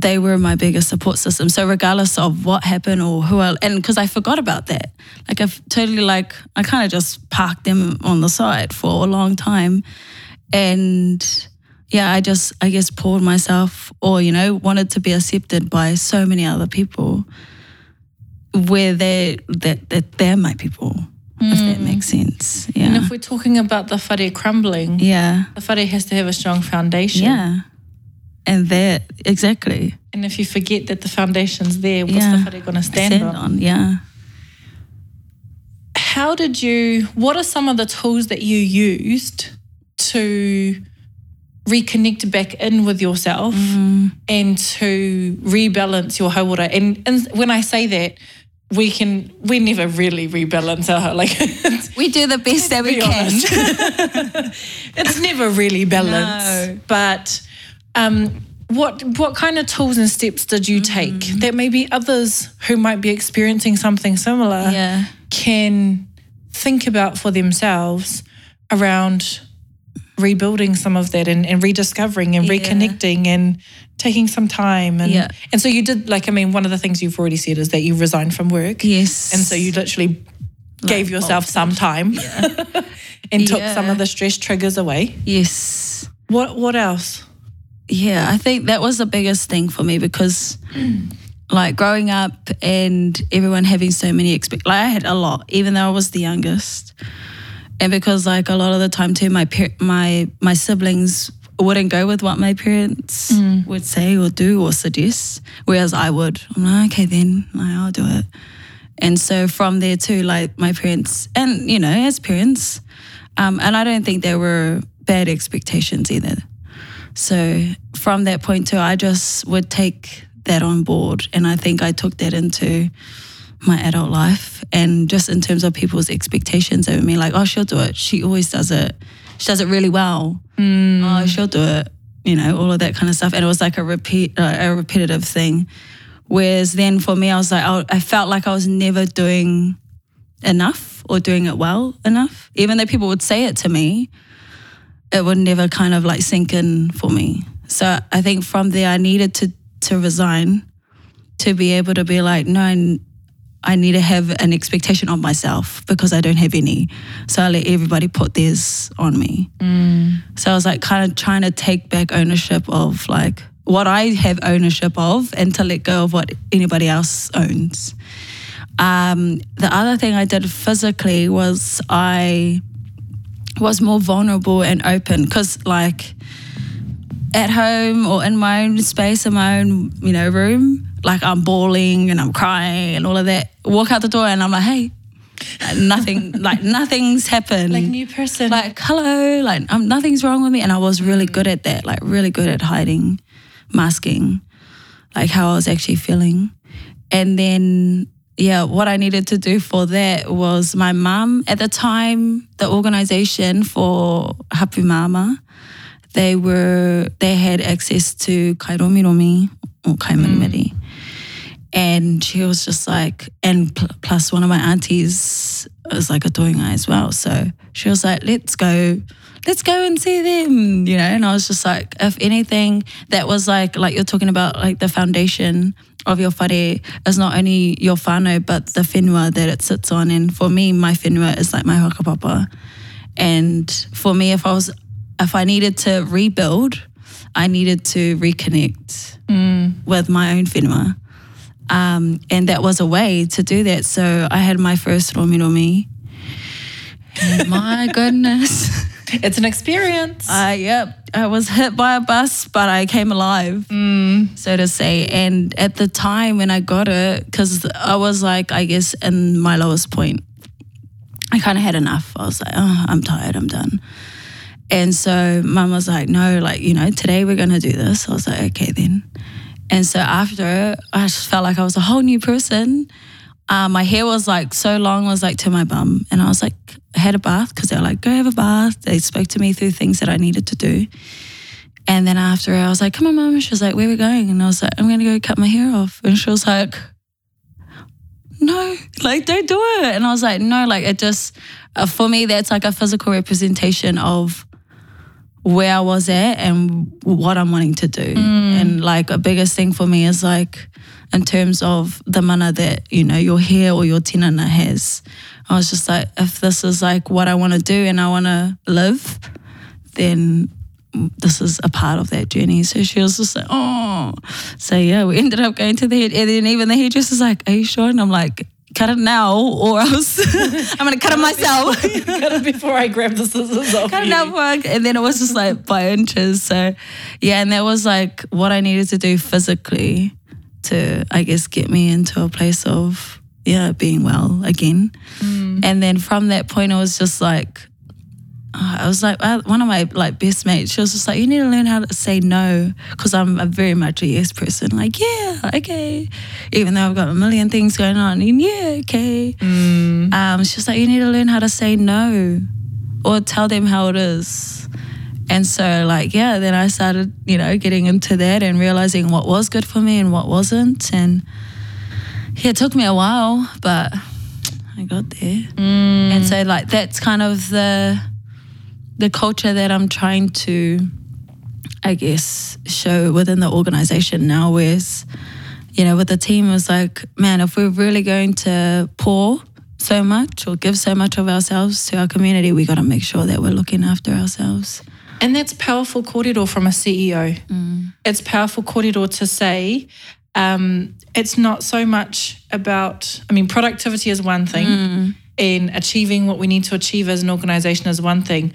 they were my biggest support system. So regardless of what happened or who else, and because I forgot about that, like I've totally like I kind of just parked them on the side for a long time, and yeah, I just I guess poured myself, or you know, wanted to be accepted by so many other people, where they that that they're my people, if that hmm. makes sense. Yeah. And if we're talking about the whare crumbling, yeah, the whare has to have a strong foundation. yeah, and that exactly. And if you forget that the foundation's there, what's Yeah. the whare going to stand, Stand on? on, yeah. How did you, what are some of the tools that you used to reconnect back in with yourself mm. and to rebalance your hauora? And, and when I say that, we can, we never really rebalance our, like, We do the best that we can. it's never really balanced. No. But um, what what kind of tools and steps did you take that maybe others who might be experiencing something similar Yeah. can think about for themselves around rebuilding some of that and, and rediscovering and Yeah. reconnecting and taking some time and Yeah. and so you did like I mean one of the things you've already said is that you resigned from work Yes. and so you literally gave yourself some time and took some of the stress triggers away. Yes. What what else? Yeah, I think that was the biggest thing for me because like growing up and everyone having so many expect like I had a lot, even though I was the youngest. And because like a lot of the time too, my par- my my siblings wouldn't go with what my parents would say or do or suggest, whereas I would. I'm like, okay, then like, I'll do it. And so from there too, like my parents, and you know, as parents, um, and I don't think there were bad expectations either. So from that point too, I just would take that on board, and I think I took that into my adult life, and just in terms of people's expectations over me, like, oh, she'll do it. She always does it. She does it really well. Oh, she'll do it. You know, all of that kind of stuff, and it was like a repeat, uh, a repetitive thing. Whereas then for me, I was like, I, I felt like I was never doing enough or doing it well enough. Even though people would say it to me, it would never kind of like sink in for me. So I think from there, I needed to to resign to be able to be like, no, I, I need to have an expectation of myself because I don't have any. So I let everybody put theirs on me. So I was like kind of trying to take back ownership of like what I have ownership of and to let go of what anybody else owns. Um, the other thing I did physically was I was more vulnerable and open because like at home or in my own space in my own you know room like i'm bawling and i'm crying and all of that. Walk out the door and i'm like hey Like, nothing like nothing's happened. Like new person. like hello like um, nothing's wrong with me. And i was really good at that like really good at hiding masking like how i was actually feeling. And then yeah what i needed to do for that was my mum at the time the organization for hapu mama they were they had access to kairomiromi or kaimirimiri mm. and she was just like and pl- plus one of my aunties was like a tohunga as well. So she was like let's go let's go and see them you know? And i was just like if anything that was like like you're talking about like the foundation of your whare is not only your whānau but the whenua that it sits on and for me my whenua is like my whakapapa and for me if i was if i needed to rebuild i needed to reconnect with my own whenua um, and that was a way to do that. So I had my first Romi Romi. My goodness. it's an experience. Uh, yep. I was hit by a bus, but I came alive, so to say. And at the time when I got it, because I was like, I guess, in my lowest point, I kind of had enough. I was like, oh, I'm tired, I'm done. And so mum was like, no, like, you know, today we're going to do this. I was like, okay, then. And so after, I just felt like I was a whole new person. Uh, my hair was like so long, it was like to my bum. And I was like, had a bath because they were like, go have a bath. They spoke to me through things that I needed to do. And then after, I was like, come on, mum. She was like, where are we going? And I was like, I'm going to go cut my hair off. And she was like, no, like, don't do it. And I was like, no, like, it just, uh, for me, that's like a physical representation of where I was at and what I'm wanting to do. And like a biggest thing for me is like in terms of the mana that, you know, your hair or your tinana has. I was just like, if this is like what I want to do and I want to live, then this is a part of that journey. So she was just like, oh. So yeah, we ended up going to the head. And then even the hairdresser's like, are you sure? And I'm like, cut it now or else I'm going to cut it myself. cut it before I grab the scissors off you. of work. And then it was just like by inches. So yeah, and that was like what I needed to do physically to, I guess, get me into a place of yeah being well again. Mm. And then from that point, I was just like. uh, I was like uh, one of my like best mates. She was just like, you need to learn how to say no because I'm a very much a yes person. Like yeah, okay, even though I've got a million things going on. And yeah, okay. Um, she's like, you need to learn how to say no or tell them how it is. And so, like, yeah, then I started, you know, getting into that and realizing what was good for me and what wasn't. And yeah, it took me a while, but I got there. Mm. And so, like, that's kind of the the culture that I'm trying to, I guess, show within the organization now. Whereas, you know, with the team, it was like, man, if we're really going to pour so much or give so much of ourselves to our community, we got to make sure that we're looking after ourselves. And that's powerful kōrero from a CEO. Mm. It's powerful kōrero to say, um, it's not so much about, I mean, productivity is one thing, and achieving what we need to achieve as an organization is one thing,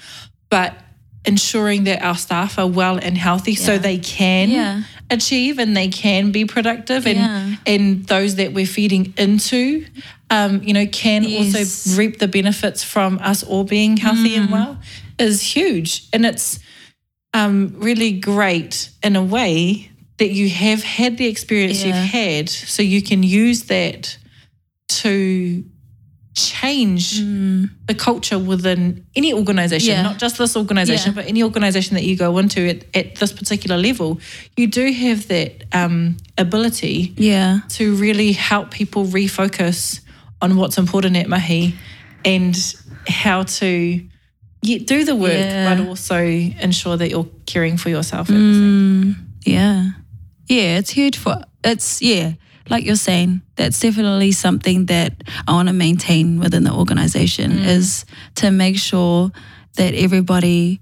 but ensuring that our staff are well and healthy so they can Yeah. achieve and they can be productive and Yeah. and those that we're feeding into um, you know can Yes. also reap the benefits from us all being healthy and well is huge. And it's um, really great in a way that you have had the experience Yeah. you've had, so you can use that to change the culture within any organization, Yeah. not just this organization, Yeah. but any organization that you go into at, at this particular level. You do have that um, ability Yeah. to really help people refocus on what's important at Mahi and how to do the work, Yeah. but also ensure that you're caring for yourself. At the same time. Yeah. Yeah, it's huge for it's yeah, like you're saying, that's definitely something that I want to maintain within the organization mm. is to make sure that everybody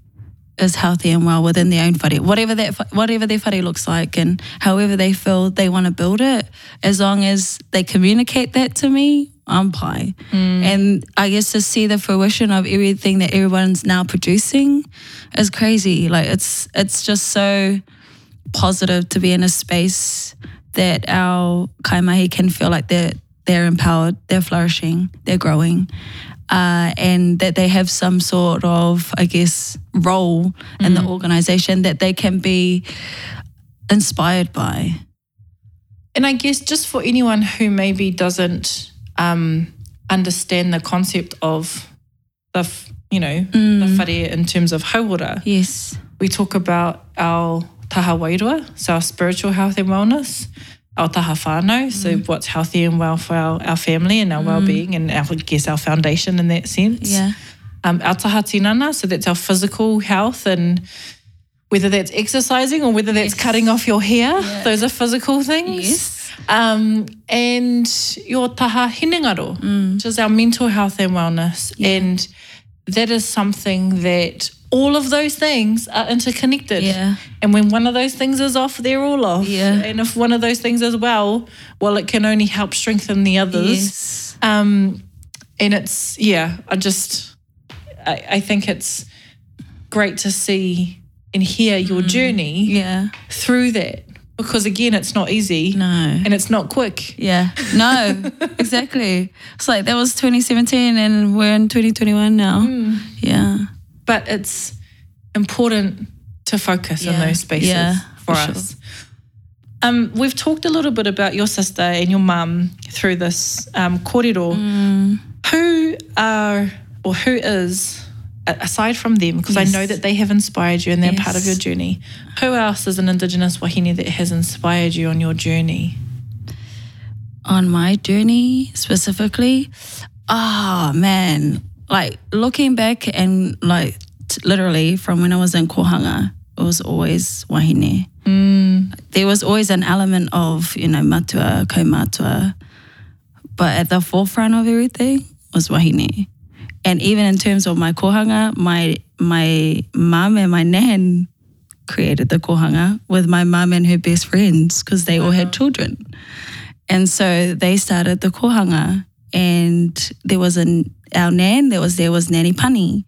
is healthy and well within their own whare, whatever that whatever their whare looks like and however they feel they want to build it, as long as they communicate that to me, I'm pie. Mm. And I guess to see the fruition of everything that everyone's now producing is crazy. Like it's it's just so positive to be in a space that our kaimahi can feel like they're they're empowered, they're flourishing, they're growing, uh, and that they have some sort of, I guess, role in the organization that they can be inspired by. And I guess just for anyone who maybe doesn't um, understand the concept of the, f- you know, the whare in terms of hauora, Yes. we talk about our taha wairua, so our spiritual health and wellness, our taha whānau, so what's healthy and well for our, our family and our well-being and our, I guess our foundation in that sense. Yeah. Um, our taha tinana, so that's our physical health and whether that's exercising or whether that's cutting off your hair, those are physical things. Yes. Um, and your taha hinengaro, which is our mental health and wellness. And that is something that all of those things are interconnected. Yeah. And when one of those things is off, they're all off. Yeah. And if one of those things is well, well, it can only help strengthen the others. Yes. Um, and it's, yeah, I just, I, I think it's great to see and hear your journey Yeah. through that because again it's not easy No. and it's not quick Yeah. No, exactly. It's like that was 2017 and we're in 2021 now. Yeah. but it's important to focus in Yeah. those spaces Yeah, for, for us um, we've talked a little bit about your sister and your mum through this um, korero. Mm. Who are or who is aside from them because I know that they have inspired you and they're part of your journey. Who else is an Indigenous wahine that has inspired you on your journey? on my journey specifically, ah man, like looking back and like t- literally from when I was in Kohanga, it was always wahine. There was always an element of, you know, matua, kaumatua, but at the forefront of everything was wahine. And even in terms of my kohanga, my my mum and my nan created the kohanga with my mum and her best friends because they all had uh-huh. children. And so they started the kohanga and there was an our nan that was there was Nanny Punny.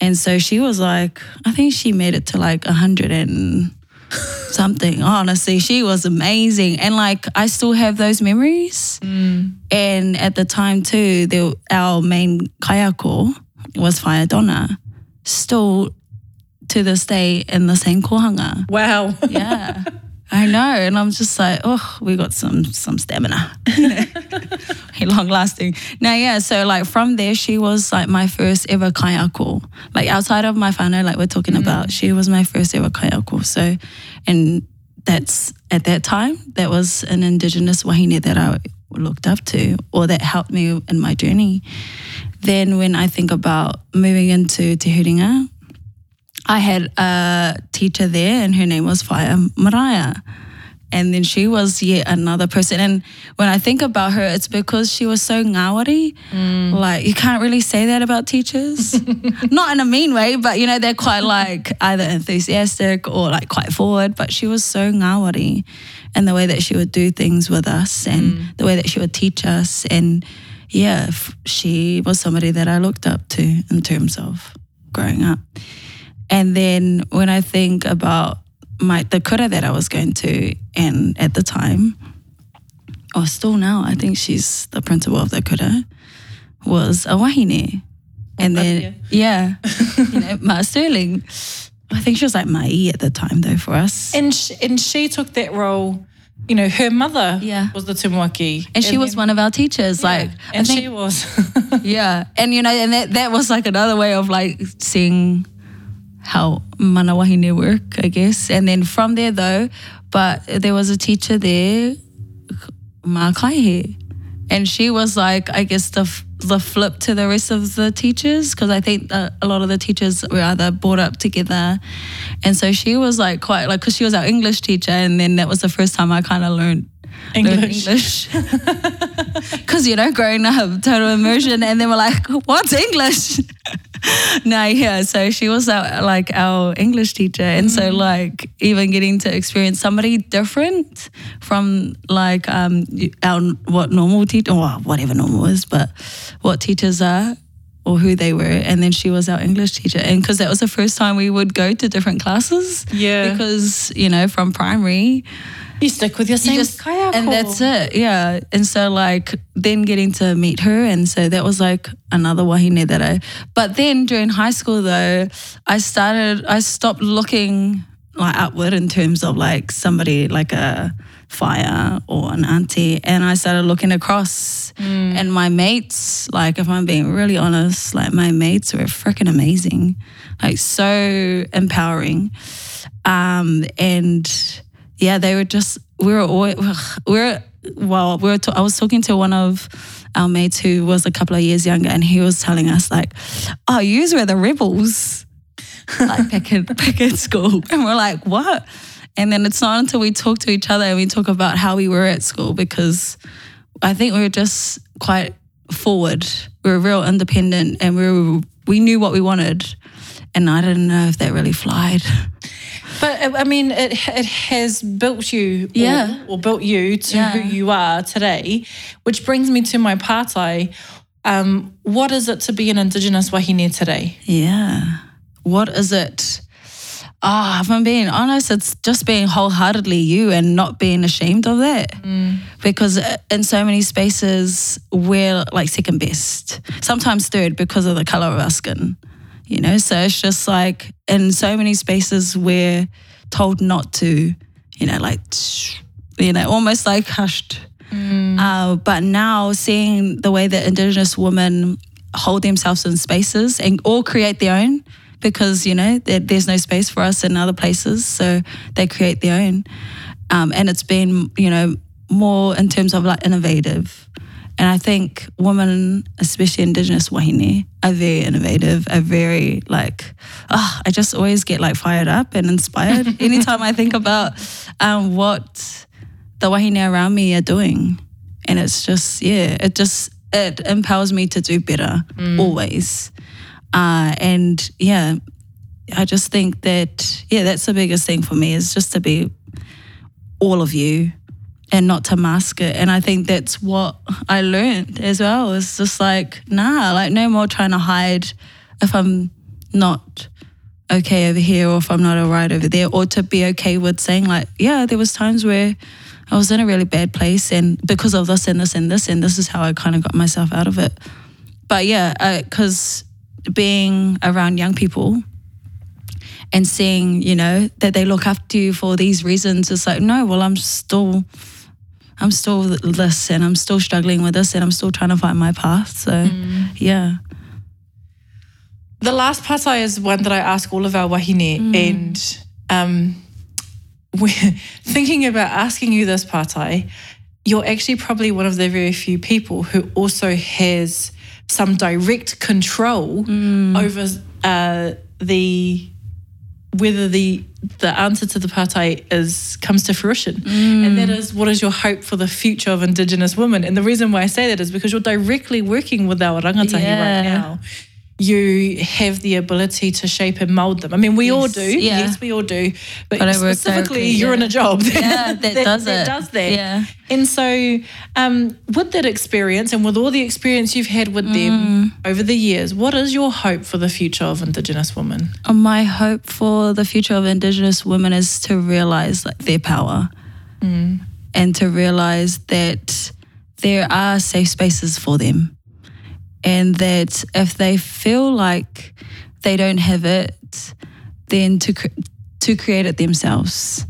And so she was like, I think she made it to like a hundred and something. Honestly, she was amazing. And like I still have those memories. Mm. And at the time too, the, our main kaiako was Whaea Donna. Still to this day in the same kohanga. Wow. Yeah. I know. And I'm just like, oh, we got some some stamina. Long lasting. Now, yeah, so like from there, she was like my first ever kaiako. Like outside of my whānau, like we're talking mm. about, she was my first ever kaiako. So, and that's at that time, that was an Indigenous wahine that I looked up to or that helped me in my journey. Then when I think about moving into Te Huringa, I had a teacher there and her name was Whaea Mariah. And then she was yet another person. And when I think about her, it's because she was so ngawari. Mm. Like, you can't really say that about teachers. Not in a mean way, but you know, they're quite like either enthusiastic or like quite forward. But she was so ngawari and the way that she would do things with us and mm. the way that she would teach us. And yeah, f- she was somebody that I looked up to in terms of growing up. And then when I think about my the kura that I was going to, and at the time, or still now, I think she's the principal of the kura, was a wahine. Oh, and brother, then yeah, you know, Ma Sterling. I think she was like Mai at the time though for us. And sh- and she took that role. You know, her mother Yeah. was the Tumuaki. And she was one of our teachers. Like, I and think, she was. yeah. And, you know, and that, that was like another way of like seeing how mana wahine work, I guess. And then from there, though, but there was a teacher there, Ma Kaihe. And she was like, I guess, the, the flip to the rest of the teachers, because I think a lot of the teachers were either brought up together. And so she was like, quite like, because she was our English teacher. And then that was the first time I kind of learned English. English. Because, you know, growing up, total immersion. And then we're like, what's English? no, yeah. So she was our, like our English teacher. And so, like, even getting to experience somebody different from like um, our what normal teacher, or whatever normal is, but what teachers are or who they were. And then she was our English teacher. And because that was the first time we would go to different classes. Yeah. Because, you know, from primary, you stick with your same you just- kaiako. and that's it yeah. And so like then getting to meet her and so that was like another wahine that i but then during high school though i started i stopped looking like upward in terms of like somebody like a whaea or an auntie and i started looking across. And my mates like if i'm being really honest like my mates were freaking amazing like so empowering. Um and yeah, they were just we were always we were well we were ta- I was talking to one of our mates who was a couple of years younger, and he was telling us like, "Oh, yous were the rebels." like back in back in school, and we're like, "What?" And then it's not until we talk to each other and we talk about how we were at school because I think we were just quite forward. We were real independent, and we were we knew what we wanted, and I didn't know if that really flied. But uh, I mean, it it has built you, or- Yeah. or, built you to Yeah. who you are today. Which brings me to my pātai. Um, what is it to be an Indigenous wahine today? Yeah. What is it? Ah, if I'm being honest, it's just being wholeheartedly you and not being ashamed of that. Because uh, in so many spaces, we're like second best, sometimes third because of the color of our skin, you know? So it's just like in so many spaces, we're told not to, you know, like, you know, almost like hushed. Uh, but now seeing the way that Indigenous women hold themselves in spaces and or create their own because you know there, there's no space for us in other places, so they create their own, um, and it's been you know more in terms of like innovative. And I think women, especially Indigenous wahine, are very innovative, are very like, oh, I just always get like fired up and inspired anytime I think about um, what the wahine around me are doing. And it's just, yeah, it just, it empowers me to do better always. Uh, and yeah, I just think that, yeah, that's the biggest thing for me is just to be all of you and not to mask it. And I think that's what I learned as well. It's just like, nah, like no more trying to hide if I'm not okay over here or if I'm not all right over there, or to be okay with saying like, yeah, there was times where I was in a really bad place and because of this and this and this and this is how I kind of got myself out of it. But yeah, because being around young people and seeing, you know, that they look up to you for these reasons, it's like, no, well, I'm still, I'm still this and I'm still struggling with this and I'm still trying to find my path. So, yeah. The last pātai is one that I ask all of our wahine, and um, we're thinking about asking you this pātai. You're actually probably one of the very few people who also has some direct control over uh, the whether the the answer to the pātai is comes to fruition, mm. and that is what is your hope for the future of Indigenous women? And the reason why I say that is because you're directly working with our rangatahi Yeah. right now. You have the ability to shape and mold them. I mean, we all do. yeah. Yes, we all do. But, But specifically, directly, you're in a job Yeah, that does it. does that. Yeah. And so, um, with that experience and with all the experience you've had with Mm. them over the years, what is your hope for the future of Indigenous women? My hope for the future of Indigenous women is to realize like their power and to realize that there are safe spaces for them and that if they feel like they don't have it, then to to create it themselves.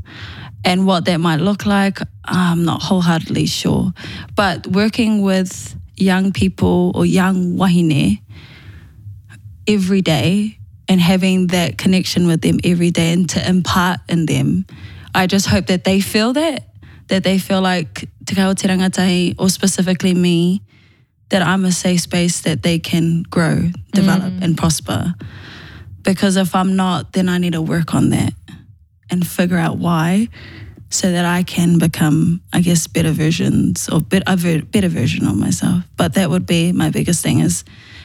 And what that might look like, I'm not wholeheartedly sure. But working with young people or young wahine every day and having that connection with them every day and to impart in them, I just hope that they feel that, that they feel like Te Kaha o Te Rangatahi, or specifically me, that I'm a safe space that they can grow, develop, mm. and prosper. Because if I'm not, then I need to work on that and figure out why so that I can become, I guess, better versions or ver- better version of myself. But that would be my biggest thing is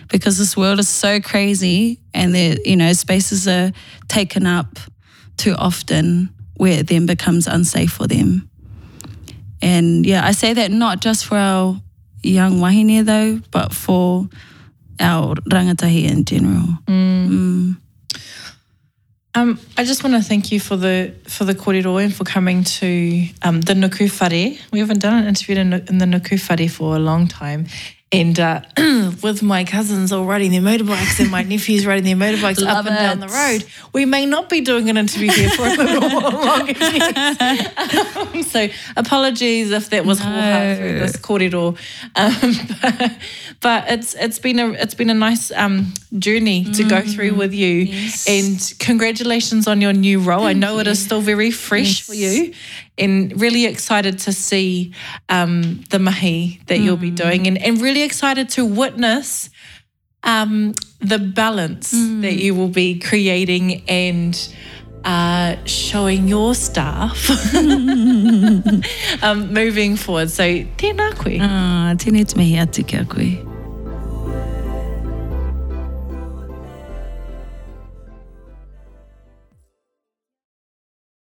because this world is so crazy and there, you know, spaces are taken up too often where it then becomes unsafe for them. And yeah, I say that not just for our young wahine though, but for our rangatahi in general. Mm. Um, I just want to thank you for the for the kōrero and for coming to um, the Nuku Whare. We haven't done an interview in, in the Nuku Whare for a long time. And uh, with my cousins all riding their motorbikes and my nephews riding their motorbikes up and down the road, we may not be doing an interview here for a little while longer. Um, so apologies if that was no. through this corridor, Um, but, but it's it's been a it's been a nice um, journey to go through with you. And congratulations on your new role. I know it is still very fresh for you, and really excited to see um, the mahi that you'll be doing, and, and really excited to witness um, the balance that you will be creating and. Uh, showing your staff um, moving forward. So, tēnā koe. Ah, tēnei te mihi atu ki a koe.